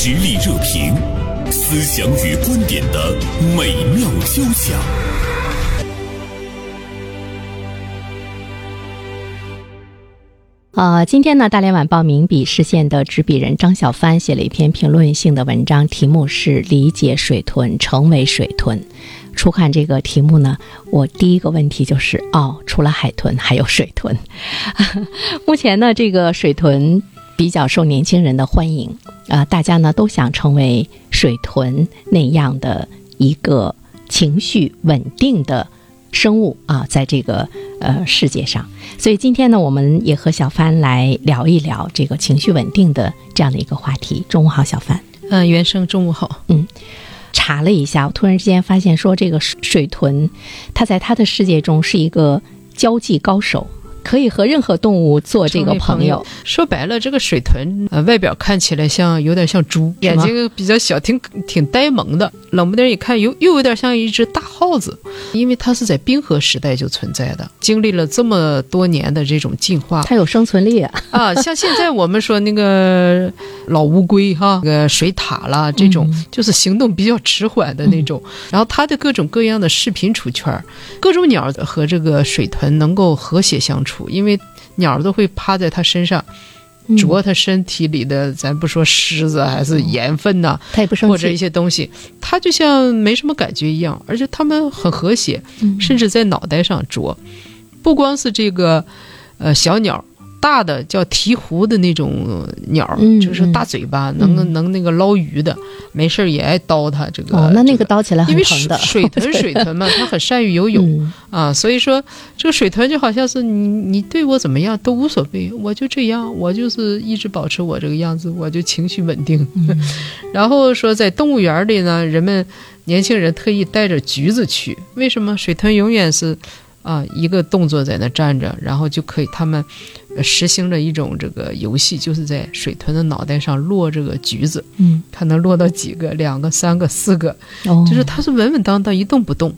实力热评，思想与观点的美妙交响。呃，今天呢，《大连晚报》名笔视线的执笔人张小帆写了一篇评论性的文章，题目是“理解水豚，成为水豚”。初看这个题目呢，我第一个问题就是：哦，除了海豚，还有水豚。目前呢，这个水豚比较受年轻人的欢迎啊、大家呢都想成为水豚那样的一个情绪稳定的生物啊，在这个呃世界上。所以今天呢，我们也和小帆来聊一聊这个情绪稳定的这样的一个话题。中午好，小帆。嗯，原生中午好。嗯查了一下，我突然之间发现说，这个水水豚，它在它的世界中是一个交际高手，可以和任何动物做这个朋友。说白了，这个水豚呃，外表看起来像有点像猪，眼睛比较小，挺挺呆萌的。冷不丁一看，又又有点像一只大耗子，因为它是在冰河时代就存在的，经历了这么多年的这种进化它有生存力啊！啊。像现在我们说那个老乌龟哈，那个水獭啦，这种嗯就是行动比较迟缓的那种。然后它的各种各样的视频出圈儿，各种鸟和这个水豚能够和谐相处，因为鸟都会趴在它身上。啄它身体里的，咱不说虱子还是盐分呐、它也不生或者一。些东西，它就像没什么感觉一样，而且它们很和谐，嗯甚至在脑袋上啄。不光是这个，呃，小鸟，大的叫鹈鹕的那种呃鸟，嗯就是大嘴巴，能嗯能那个捞鱼的，没事儿也爱叨它这个。哦，那那个叨起来很疼的。水豚 水豚嘛，它很善于游泳。嗯啊，所以说这个水豚就好像是你你对我怎么样都无所谓，我就这样，我就是一直保持我这个样子，我就情绪稳定。嗯 然后说在动物园里呢，人们年轻人特意带着橘子去，为什么？水豚永远是啊一个动作在那站着，然后就可以他们呃实行着一种这个游戏，就是在水豚的脑袋上落这个橘子，嗯，看能落到几个，两个、三个、四个，哦，就是它是稳稳当当一动不动。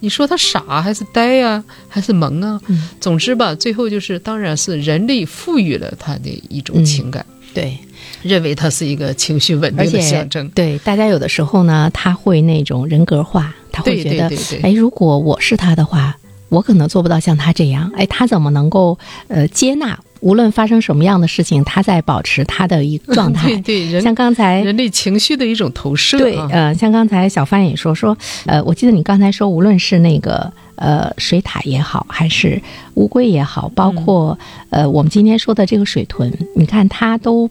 你说它傻还是呆呀、还是萌啊？嗯。总之吧，最后就是，当然是人类赋予了它的一种嗯。情感，对。认为它是一个情绪稳定的象征。对，大家有的时候呢，他会那种人格化，他会觉得哎，如果我是他的话，我可能做不到像他这样。哎，他怎么能够呃接纳？无论发生什么样的事情，他在保持他的一个状态 对。对，人像刚才人类情绪的一种投射、啊。对，呃，像刚才小帆也说说，呃，我记得你刚才说，无论是那个呃水獭也好，还是乌龟也好，包括、呃我们今天说的这个水豚，你看它都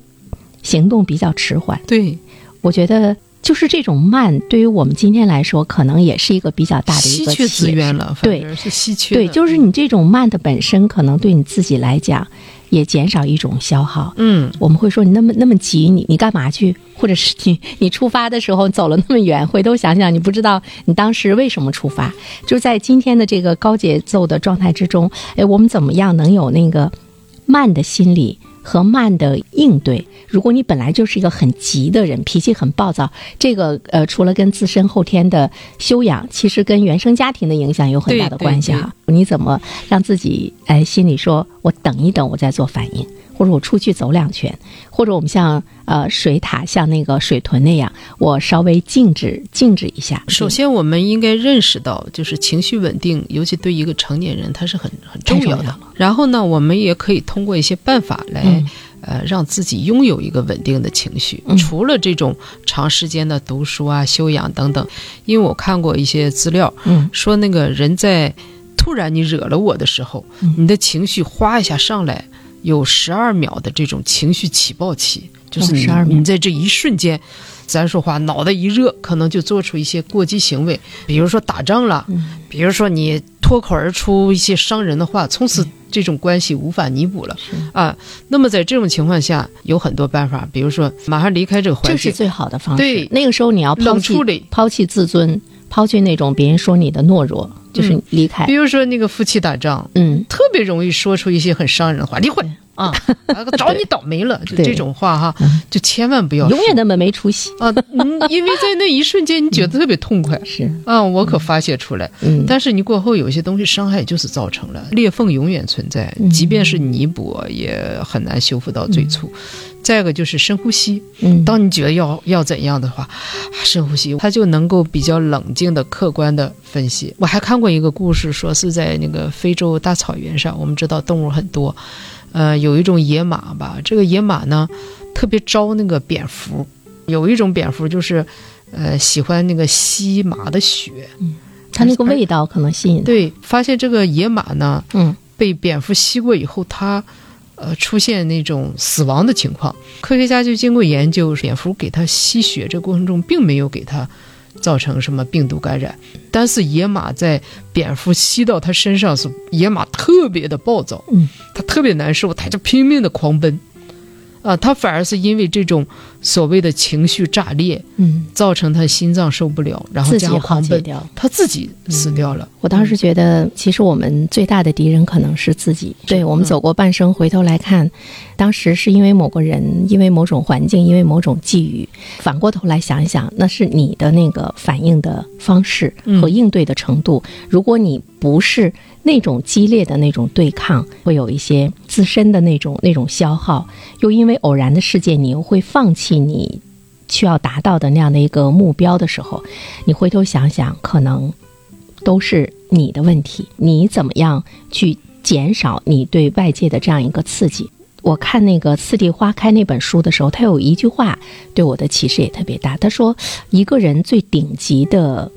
行动比较迟缓。对，我觉得就是这种慢，对于我们今天来说，可能也是一个比较大的一个稀缺资源了，对是稀缺。对，就是你这种慢的本身，可能对你自己来讲，也减少一种消耗。嗯，我们会说你那么那么急，你你干嘛去？或者是你你出发的时候走了那么远，回头想想，你不知道你当时为什么出发。就在今天的这个高节奏的状态之中，哎，我们怎么样能有那个慢的心理？和慢的应对，如果你本来就是一个很急的人，脾气很暴躁，这个呃，除了跟自身后天的修养，其实跟原生家庭的影响有很大的关系哈。你怎么让自己哎心里说，我等一等，我再做反应，或者我出去走两圈，或者我们像呃水塔、像那个水豚那样，我稍微静止静止一下。首先我们应该认识到，就是情绪稳定，尤其对一个成年人，它是很很重要的。然后呢，我们也可以通过一些办法来。嗯呃，让自己拥有一个稳定的情绪，嗯除了这种长时间的读书啊、修养等等，因为我看过一些资料，嗯说那个人在突然你惹了我的时候，嗯你的情绪哗一下上来，有十二秒的这种情绪起爆期，就是你、12秒你在这一瞬间，咱说话脑袋一热，可能就做出一些过激行为，比如说打仗了，嗯比如说你脱口而出一些伤人的话，从此这种关系无法弥补了啊。那么在这种情况下，有很多办法，比如说马上离开这个环境，这是最好的方式。对那个时候你要抛弃冷处理抛弃自尊，抛弃那种别人说你的懦弱，就是离开。比如说那个夫妻打仗，嗯，特别容易说出一些很伤人的话，离婚。啊，啊找你倒霉了，就这种话哈嗯，就千万不要永远那么没出息。啊，嗯因为在那一瞬间你觉得特别痛快。是，啊，我可发泄出来。嗯，但是你过后有些东西伤害就是造成了裂缝，永远存在嗯，即便是弥补也很难修复到最初。再一个就是深呼吸，嗯，当你觉得要要怎样的话，啊深呼吸，他就能够比较冷静的、客观的分析。我还看过一个故事，说是在那个非洲大草原上，我们知道动物很多，呃，有一种野马吧，这个野马呢特别招那个蝙蝠，有一种蝙蝠就是，呃，喜欢那个吸马的血，它那个味道可能吸引。对，发现这个野马呢嗯。被蝙蝠吸过以后，它呃出现那种死亡的情况。科学家就经过研究，蝙蝠给它吸血这过程中，并没有给它造成什么病毒感染，但是野马在蝙蝠吸到它身上时，野马特别的暴躁，嗯，它特别难受，它就拼命的狂奔。啊，他反而是因为这种所谓的情绪炸裂，嗯，造成他心脏受不了，然后加自己耗上狂奔，竭掉。他自己死掉了。我当时觉得，其实我们最大的敌人可能是自己。对我们走过半生，回头来看，当时是因为某个人，因为某种环境，因为某种际遇。反过头来想一想，那是你的那个反应的方式和应对的程度。如果你不是那种激烈的那种对抗，会有一些自身的那种那种消耗，又因为偶然的事件，你又会放弃你需要达到的那样的一个目标的时候，你回头想想，可能都是你的问题。你怎么样去减少你对外界的这样一个刺激？我看那个《次第花开》那本书的时候，他有一句话对我的启示也特别大。他说，一个人最顶级的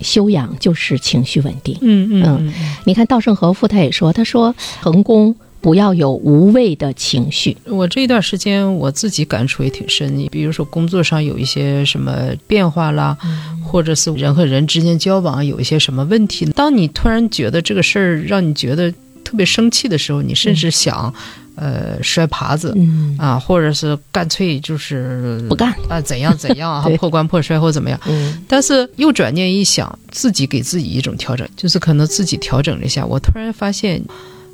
修养就是情绪稳定。嗯嗯你看稻盛和夫他也说，他说成功不要有无谓的情绪。我这一段时间我自己感触也挺深，你比如说工作上有一些什么变化啦，或者是人和人之间交往有一些什么问题，当你突然觉得这个事儿让你觉得特别生气的时候，你甚至想，呃，摔耙子。嗯啊，或者是干脆就是不干 啊，怎样怎样 啊，破罐破摔或怎么样。嗯但是又转念一想，自己给自己一种调整，就是可能自己调整了一下，我突然发现，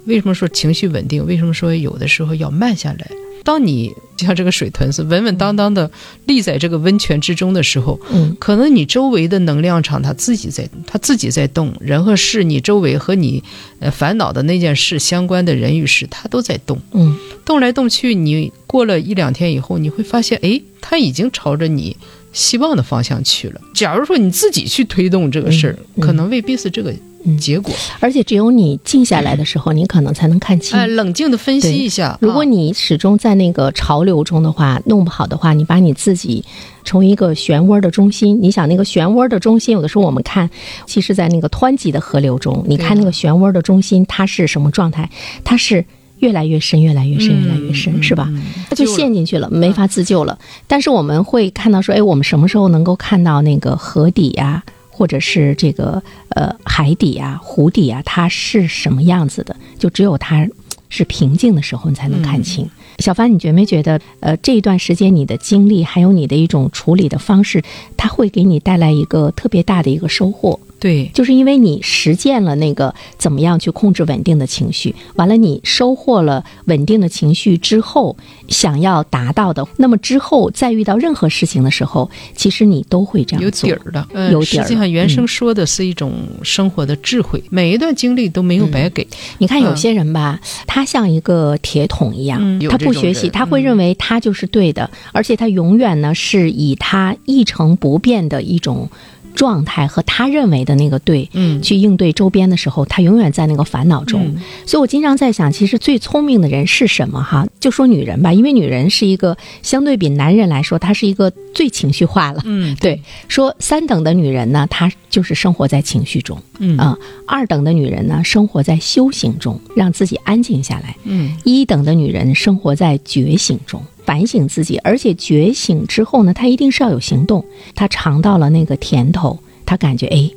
为什么说情绪稳定？为什么说有的时候要慢下来？当你像这个水豚是稳稳当当的立在这个温泉之中的时候，嗯可能你周围的能量场它自己在，它自己在动，人和事，你周围和你呃烦恼的那件事相关的人与事，它都在动。嗯动来动去，你过了一两天以后，你会发现，哎，它已经朝着你希望的方向去了。假如说你自己去推动这个事儿，嗯可能未必是这个嗯结果。而且只有你静下来的时候，你可能才能看清。哎，冷静的分析一下。如果啊你始终在那个潮流中的话，弄不好的话，你把你自己成为一个漩涡的中心。你想那个漩涡的中心，有的时候我们看，其实，在那个湍急的河流中，你看那个漩涡的中心，它是什么状态？它是越来越深，越来越深，越来越深，嗯是吧？嗯它就陷进去了，没法自救了。但是我们会看到说，哎，我们什么时候能够看到那个河底呀、或者是这个呃海底呀、湖底呀，它是什么样子的？就只有它是平静的时候，你才能看清。小帆，你觉没觉得，呃，这一段时间你的经历，还有你的一种处理的方式，它会给你带来一个特别大的一个收获？对，就是因为你实践了那个怎么样去控制稳定的情绪，完了你收获了稳定的情绪之后，想要达到的，那么之后再遇到任何事情的时候，其实你都会这样有。底儿的。呃有底儿实际上原嗯。生说的是一种生活的智慧，每一段经历都没有白给。你看有嗯。些人吧，他像一个铁桶一样，嗯。他不学习，他会认为他就是对的，而且他永远呢是以他一成不变的一种状态和他认为的那个对。嗯去应对周边的时候，他永远在那个烦恼中。嗯所以我经常在想，其实最聪明的人是什么？哈，就说女人吧，因为女人是一个相对比男人来说，她是一个最情绪化了。嗯，对，说三等的女人呢，她就是生活在情绪中嗯啊；二等的女人呢，生活在修行中，让自己安静下来；嗯一等的女人生活在觉醒中，反省自己，而且觉醒之后呢，他一定是要有行动。他尝到了那个甜头，他感觉哎，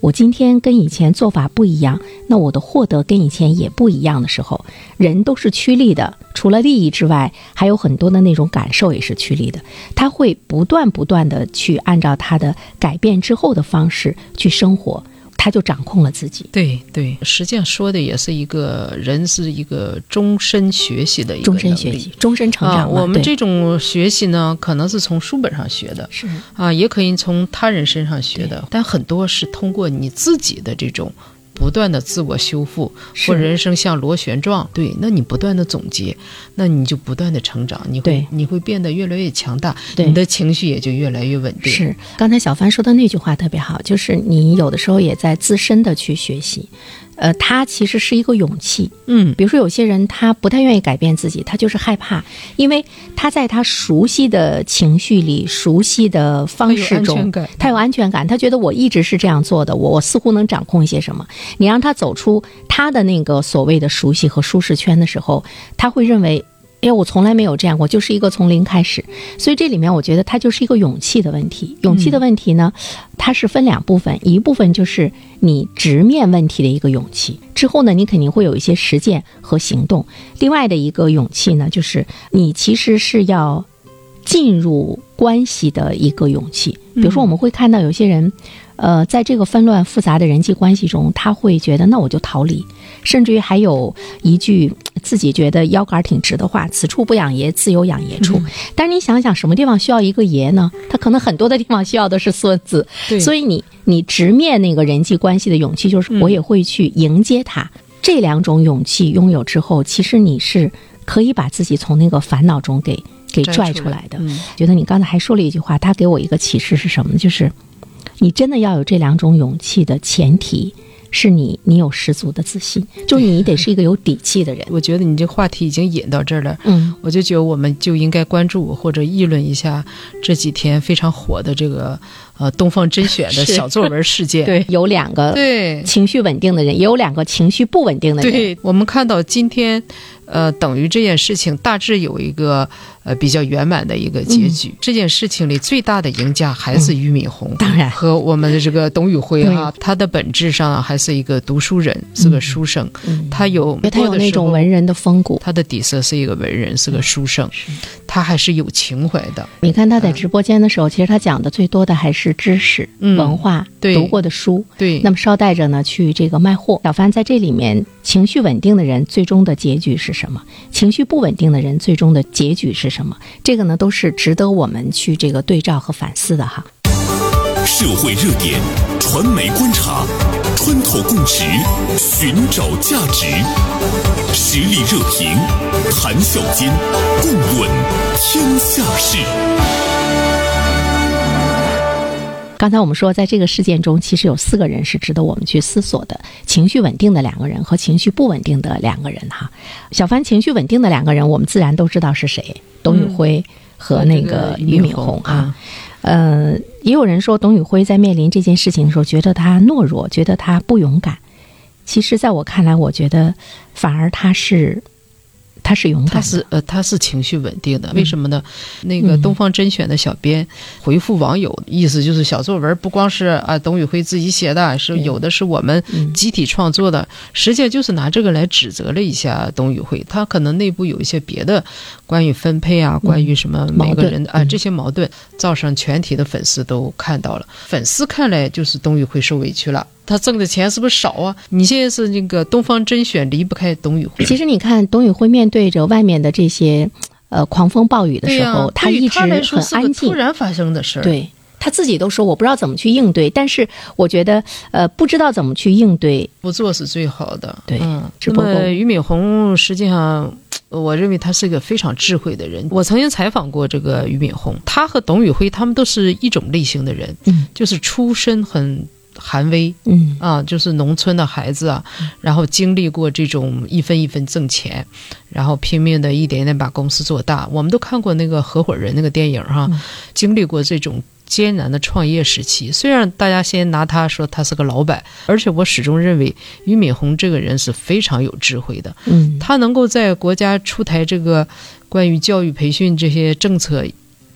我今天跟以前做法不一样，那我的获得跟以前也不一样的时候，人都是趋利的，除了利益之外，还有很多的那种感受也是趋利的。他会不断不断的去按照他的改变之后的方式去生活，他就掌控了自己。对对，实际上说的也是一个人是一个终身学习的一个终身学习，终身成啊。长啊。我们这种学习呢，可能是从书本上学的是啊，也可以从他人身上学的，但很多是通过你自己的这种不断的自我修复，是。或人生像螺旋状，对，那你不断的总结，那你就不断的成长，你会对。你会变得越来越强大，对。你的情绪也就越来越稳定。是，刚才小帆说的那句话特别好，就是你有的时候也在自身的去学习，呃，它其实是一个勇气。嗯，比如说有些人他不太愿意改变自己，他就是害怕，因为他在他熟悉的情绪里、熟悉的方式中，他有安全感，他觉得我一直是这样做的，我我似乎能掌控一些什么。你让他走出他的那个所谓的熟悉和舒适圈的时候，他会认为。哎，我从来没有这样过，就是一个从零开始，所以这里面我觉得它就是一个勇气的问题。勇气的问题呢，它是分两部分，一部分就是你直面问题的一个勇气，之后呢，你肯定会有一些实践和行动。另外的一个勇气呢，就是你其实是要进入关系的一个勇气。比如说，我们会看到有些人，呃，在这个纷乱复杂的人际关系中，他会觉得那我就逃离，甚至于还有一句自己觉得腰杆挺直的话：“此处不养爷，自有养爷处。但是你想想，什么地方需要一个爷呢？他可能很多的地方需要的是孙子。所以你你直面那个人际关系的勇气，就是我也会去迎接他。这两种勇气拥有之后，其实你是可以把自己从那个烦恼中给给拽出来出来的。嗯觉得你刚才还说了一句话，他给我一个启示是什么呢？就是你真的要有这两种勇气的前提是你你有十足的自信，就你得是一个有底气的人。我觉得你这话题已经引到这儿了。嗯，我就觉得我们就应该关注或者议论一下这几天非常火的这个呃东方甄选的小作文事件。对，有两个对情绪稳定的人，也有两个情绪不稳定的人。对，我们看到今天，呃，等于这件事情大致有一个呃比较圆满的一个结局。这件事情里最大的赢家还是俞敏洪，嗯当然和我们的这个董宇辉对哈、他的本质上还是一个读书人，是个书生，嗯他有他有那种文人的风骨。他的底色是一个文人，是个书生，他还是有情怀的。你看他在直播间的时候，其实他讲的最多的还是知识、嗯文化、读过的书。对，那么捎带着呢，去这个卖货。小帆在这里面，情绪稳定的人最终的结局是什么？情绪不稳定的人最终的结局是什么？这个呢，都是值得我们去这个对照和反思的哈。社会热点，传媒观察，穿透共识，寻找价值，实力热评，谈笑间，共论天下事。刚才我们说，在这个事件中，其实有四个人是值得我们去思索的：情绪稳定的两个人和情绪不稳定的两个人。哈，小帆情绪稳定的两个人，我们自然都知道是谁，董宇辉和那个俞敏洪啊。呃，也有人说董宇辉在面临这件事情的时候，觉得他懦弱，觉得他不勇敢。其实，在我看来，我觉得反而他是他是勇敢的，他是呃，他是情绪稳定的，为什么呢？那个嗯。东方甄选的小编回复网友，意思就是小作文不光是啊董宇辉自己写的，是有的是我们嗯。集体创作的，实际上就是拿这个来指责了一下董宇辉，他可能内部有一些别的关于分配啊，关于什么每个人的啊这些矛盾，造成全体的粉丝都看到了，粉丝看来就是董宇辉受委屈了。他挣的钱是不是少啊？你现在是那个东方甄选离不开董宇辉，其实你看，董宇辉面对着外面的这些呃狂风暴雨的、时候，他一直很安静突。然发生的事儿。对他自己都说，我不知道怎么去应对，但是我觉得呃，不知道怎么去应对，不做是最好的。对嗯，那么俞敏洪实际上。我认为他是一个非常智慧的人。我曾经采访过这个俞敏洪，他和董宇辉他们都是一种类型的人，嗯就是出身很寒微嗯啊，就是农村的孩子啊，然后经历过这种一分一分挣钱，然后拼命的一点点把公司做大。我们都看过那个合伙人那个电影哈，嗯经历过这种艰难的创业时期。虽然大家先拿他说他是个老板，而且我始终认为俞敏洪这个人是非常有智慧的。嗯，他能够在国家出台这个关于教育培训这些政策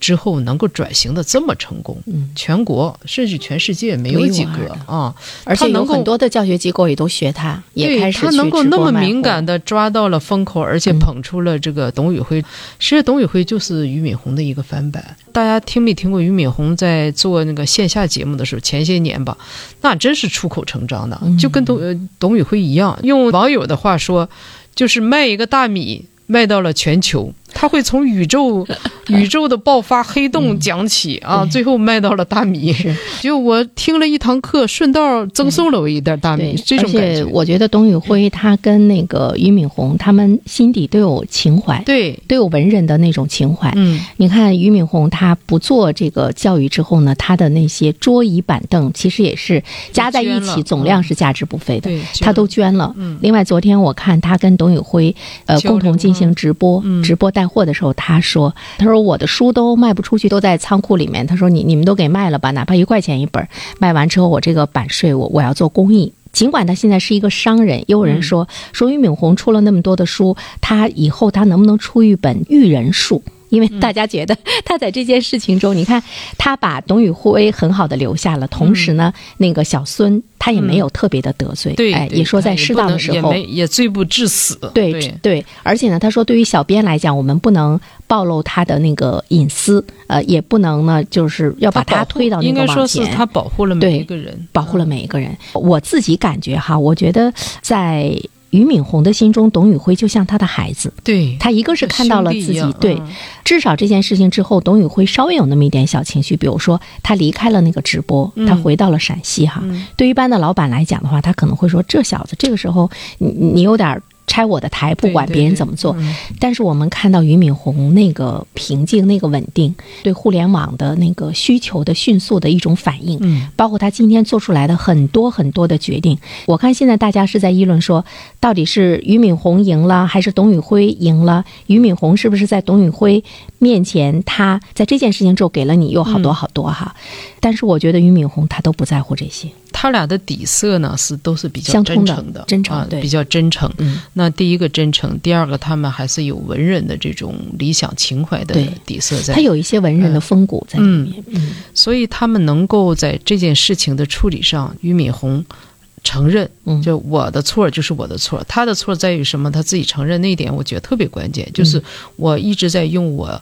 之后，能够转型的这么成功，嗯全国甚至全世界没有几个啊。而且有很多的教学机构也都学他，也对开始他能够那么敏感的抓到了风口，而且嗯捧出了这个董宇辉。其实董宇辉就是俞敏洪的一个翻版。大家听没听过俞敏洪在做那个线下节目的时候？前些年吧，那真是出口成章的，嗯就跟董呃董宇辉一样。用网友的话说，就是卖一个大米卖到了全球。他会从宇宙 宇宙的爆发黑洞讲起啊，最后卖到了大米。就我听了一堂课，顺道赠送了我一袋大米，对，这种感觉。而且我觉得董宇辉他跟那个俞敏洪他们心底都有情怀，对，都有文人的那种情怀。嗯，你看俞敏洪他不做这个教育之后呢，他的那些桌椅板凳其实也是加在一起，总量是价值不菲的。对，他都捐了。嗯。另外，昨天我看他跟董宇辉呃共同进行直播，嗯。直播带货的时候，他说：“他说我的书都卖不出去，都在仓库里面。他说你你们都给卖了吧，哪怕一块钱一本，卖完之后我这个版税我我要做公益。”尽管他现在是一个商人，也有人说、说俞敏洪出了那么多的书，他以后他能不能出一本《育人术》？因为大家觉得 他在这件事情中，你看他把董宇辉很好的留下了，同时呢，那个小孙他也没有特别的得罪，对，哎，也说在适当的时候，能也也罪不至死。对对对，而且呢，他说对于小编来讲，我们不能暴露他的那个隐私，呃，也不能呢，就是要把他推到那个应该说。是他保护了每一个人，保护了每一个人。我自己感觉哈，我觉得在俞敏洪的心中，董宇辉就像他的孩子。对，他一个是看到了自己对嗯，至少这件事情之后，董宇辉稍微有那么一点小情绪，比如说他离开了那个直播，嗯他回到了陕西哈。嗯对于一般的老板来讲的话，他可能会说：“这小子这个时候你你有点拆我的台，不管别人怎么做。嗯但是我们看到俞敏洪那个平静、那个稳定，对互联网的那个需求的迅速的一种反应，嗯包括他今天做出来的很多很多的决定，我看现在大家是在议论说，到底是俞敏洪赢了，还是董宇辉赢了？俞敏洪是不是在董宇辉面前，他在这件事情之后给了你又好多好多哈？但是我觉得俞敏洪他都不在乎这些，他俩的底色呢是都是比较真诚的，啊，真诚对。比较真诚。嗯，那第一个真诚，第二个他们还是有文人的这种理想情怀的底色在。他，有一些文人的风骨在里面。嗯。所以他们能够在这件事情的处理上，俞敏洪承认，嗯。就我的错就是我的错，他的错在于什么？他自己承认那一点，我觉得特别关键，嗯。就是我一直在用我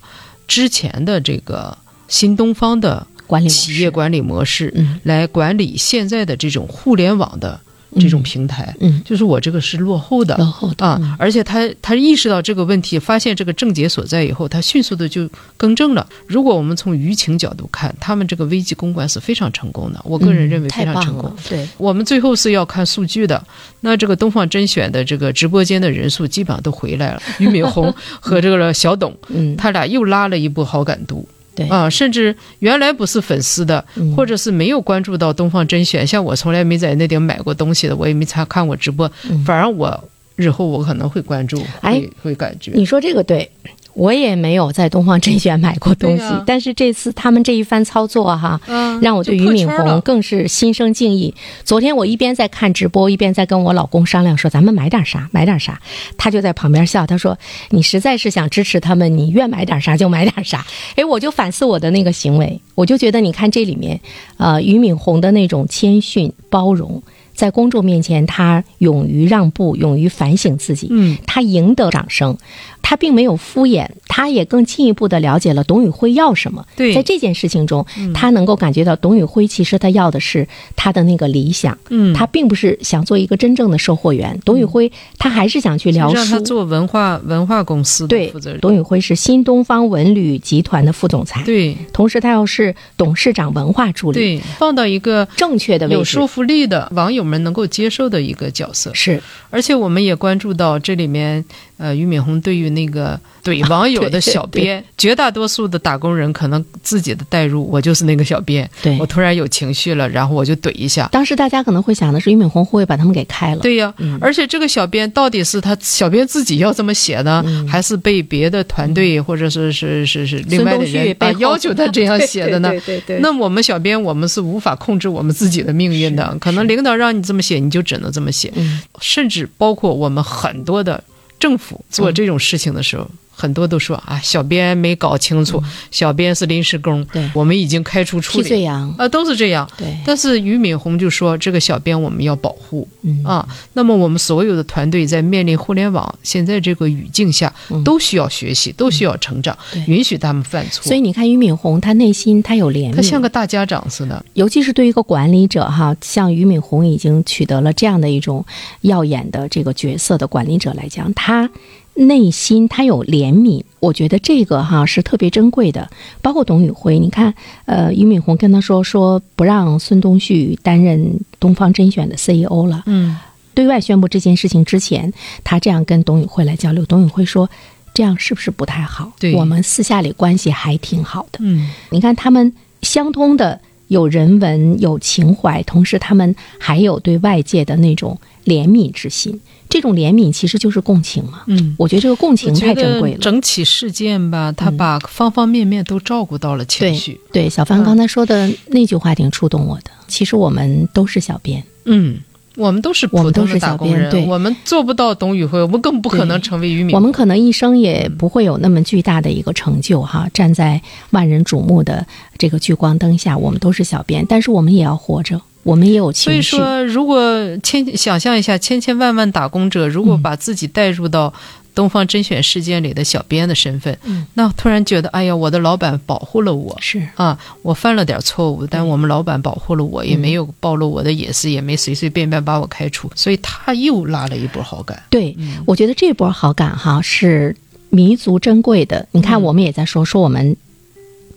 之前的这个新东方的管理企业管理模式嗯来管理现在的这种互联网的这种平台，嗯，就是我这个是落后的落后的啊嗯，而且他他意识到这个问题，发现这个症结所在以后，他迅速的就更正了。如果我们从舆情角度看，他们这个危机公关是非常成功的，我个人认为非常成功。了，对，我们最后是要看数据的。那这个东方甄选的这个直播间的人数基本上都回来了，俞敏洪 和这个小董，嗯，他俩又拉了一波好感度。对啊，甚至原来不是粉丝的，嗯或者是没有关注到东方甄选，像我从来没在那顶买过东西的，我也没参看过直播，嗯反而我日后我可能会关注，哎会会感觉。你说这个对。我也没有在东方甄选买过东西，但是这次他们这一番操作哈，嗯让我对俞敏洪更是心生敬意。昨天我一边在看直播，一边在跟我老公商量说，咱们买点啥，买点啥。他就在旁边笑，他说：“你实在是想支持他们，你愿买点啥就买点啥。”哎，我就反思我的那个行为，我就觉得，你看这里面，呃，俞敏洪的那种谦逊包容。在公众面前，他勇于让步，勇于反省自己，嗯，他赢得掌声，他并没有敷衍，他也更进一步的了解了董宇辉要什么。对。在这件事情中，他能够感觉到董宇辉其实他要的是他的那个理想，嗯。他并不是想做一个真正的售货员。董宇辉他还是想去聊让他。做文化文化公司的对负责人，，董宇辉是新东方文旅集团的副总裁，对。同时他又是董事长文化助理，对，放到一个正确的位置。有说服力的网友们能够接受的一个角色。是。而且我们也关注到这里面，呃，俞敏洪对于那个 怼 网友的小编，绝大多数的打工人可能自己的代入，我就是那个小编，对我突然有情绪了，然后我就怼一下。当时大家可能会想的是俞敏洪会不会把他们给开了？对呀，嗯而且这个小编到底是他小编自己要这么写呢，嗯还是被别的团队或者是是是是另外的人啊要求他这样写的呢？对对对对那我们小编我们是无法控制我们自己的命运的，可能领导让你这么写，你就只能这么写。嗯甚至包括我们很多的政府做这种事情的时候，很多都说啊，小编没搞清楚，小编是临时工，嗯对。我们已经开除处理，羊，啊，都是这样。对，但是俞敏洪就说，这个小编我们要保护嗯。啊。那么我们所有的团队在面临互联网现在这个语境下，嗯。都需要学习，都需要成长，对。允许他们犯错。所以你看俞敏洪，他内心他有怜悯，他像个大家长似的，尤其是对于一个管理者哈，像俞敏洪已经取得了这样的一种耀眼的这个角色的管理者来讲，他内心他有怜悯，我觉得这个哈是特别珍贵的。包括董宇辉，你看，呃，俞敏洪跟他说说不让孙东旭担任东方甄选的 CEO 了。嗯，对外宣布这件事情之前，他这样跟董宇辉来交流。董宇辉说，这样是不是不太好？对我们私下里关系还挺好的。嗯，你看他们相通的有人文、有情怀，同时他们还有对外界的那种怜悯之心。这种怜悯其实就是共情嘛。嗯，我觉得这个共情太珍贵了。整起事件吧，他把方方面面都照顾到了情绪。对，小帆刚才说的那句话挺触动我的。其实我们都是小编，嗯，我们都是我们都是普通的打工人，对，我们做不到董宇辉，我们更不可能成为渔民。我们可能一生也不会有那么巨大的一个成就哈，站在万人瞩目的这个聚光灯下，我们都是小编，但是我们也要活着，我们也有情绪。所以说，如果千想象一下，千千万万打工者，如果把自己带入到东方甄选事件里的小编的身份，嗯那突然觉得，哎呀，我的老板保护了我。是啊，我犯了点错误，但我们老板保护了我，也没有暴露我的隐私，也没随随便便把我开除，所以他又拉了一波好感。对，嗯我觉得这波好感哈是弥足珍贵的。你看，嗯我们也在说说我们。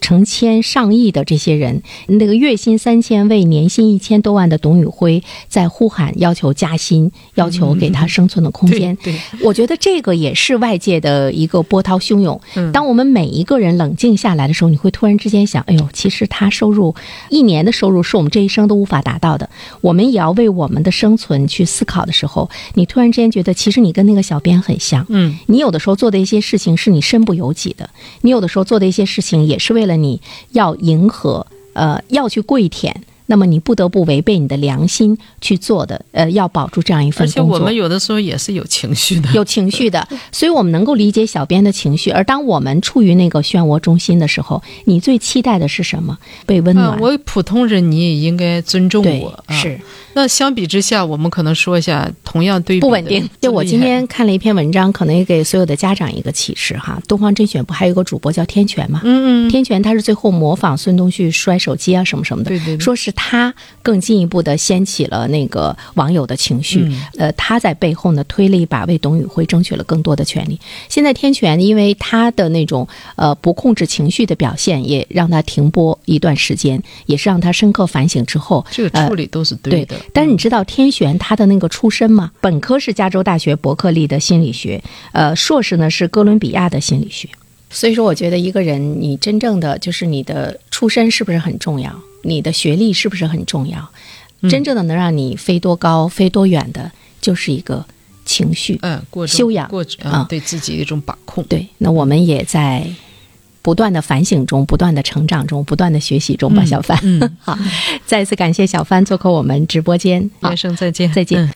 成千上亿的这些人，那个月薪三千位、年薪一千多万的董宇辉在呼喊要求加薪，要求给他生存的空间。对对，我觉得这个也是外界的一个波涛汹涌。嗯当我们每一个人冷静下来的时候，你会突然之间想：哎呦，其实他收入一年的收入是我们这一生都无法达到的。我们也要为我们的生存去思考的时候，你突然之间觉得，其实你跟那个小编很像。嗯，你有的时候做的一些事情是你身不由己的，你有的时候做的一些事情也是为了了你要迎合，呃，要去跪舔。那么你不得不违背你的良心去做的，呃，要保住这样一份而且。我们有的时候也是有情绪的。有情绪的，所以我们能够理解小编的情绪。而当我们处于那个漩涡中心的时候，你最期待的是什么？被温暖。啊，我普通人，你也应该尊重对我。啊、是那相比之下，我们可能说一下同样对不稳定。就我今天看了一篇文章，可能也给所有的家长一个启示哈。东方甄选不还有个主播叫天权吗？嗯嗯，天权他是最后模仿孙东旭摔手机啊什么什么的，对对对说是他更进一步的掀起了那个网友的情绪。嗯呃，他在背后呢推了一把，为董宇辉争取了更多的权利。现在天权因为他的那种呃不控制情绪的表现，也让他停播一段时间，也是让他深刻反省之后，这个处理都是对的。但是你知道天璇他的那个出身吗？本科是加州大学伯克利的心理学，呃，硕士呢是哥伦比亚的心理学。所以说，我觉得一个人你真正的就是你的出身是不是很重要，你的学历是不是很重要？嗯真正的能让你飞多高、飞多远的，就是一个情绪。嗯，过程修养过啊啊，对自己的一种把控。对，那我们也在不断的反省中、不断的成长中、不断的学习中吧，嗯小帆。嗯 好，再次感谢小帆做客我们直播间。好先，生再见，再见嗯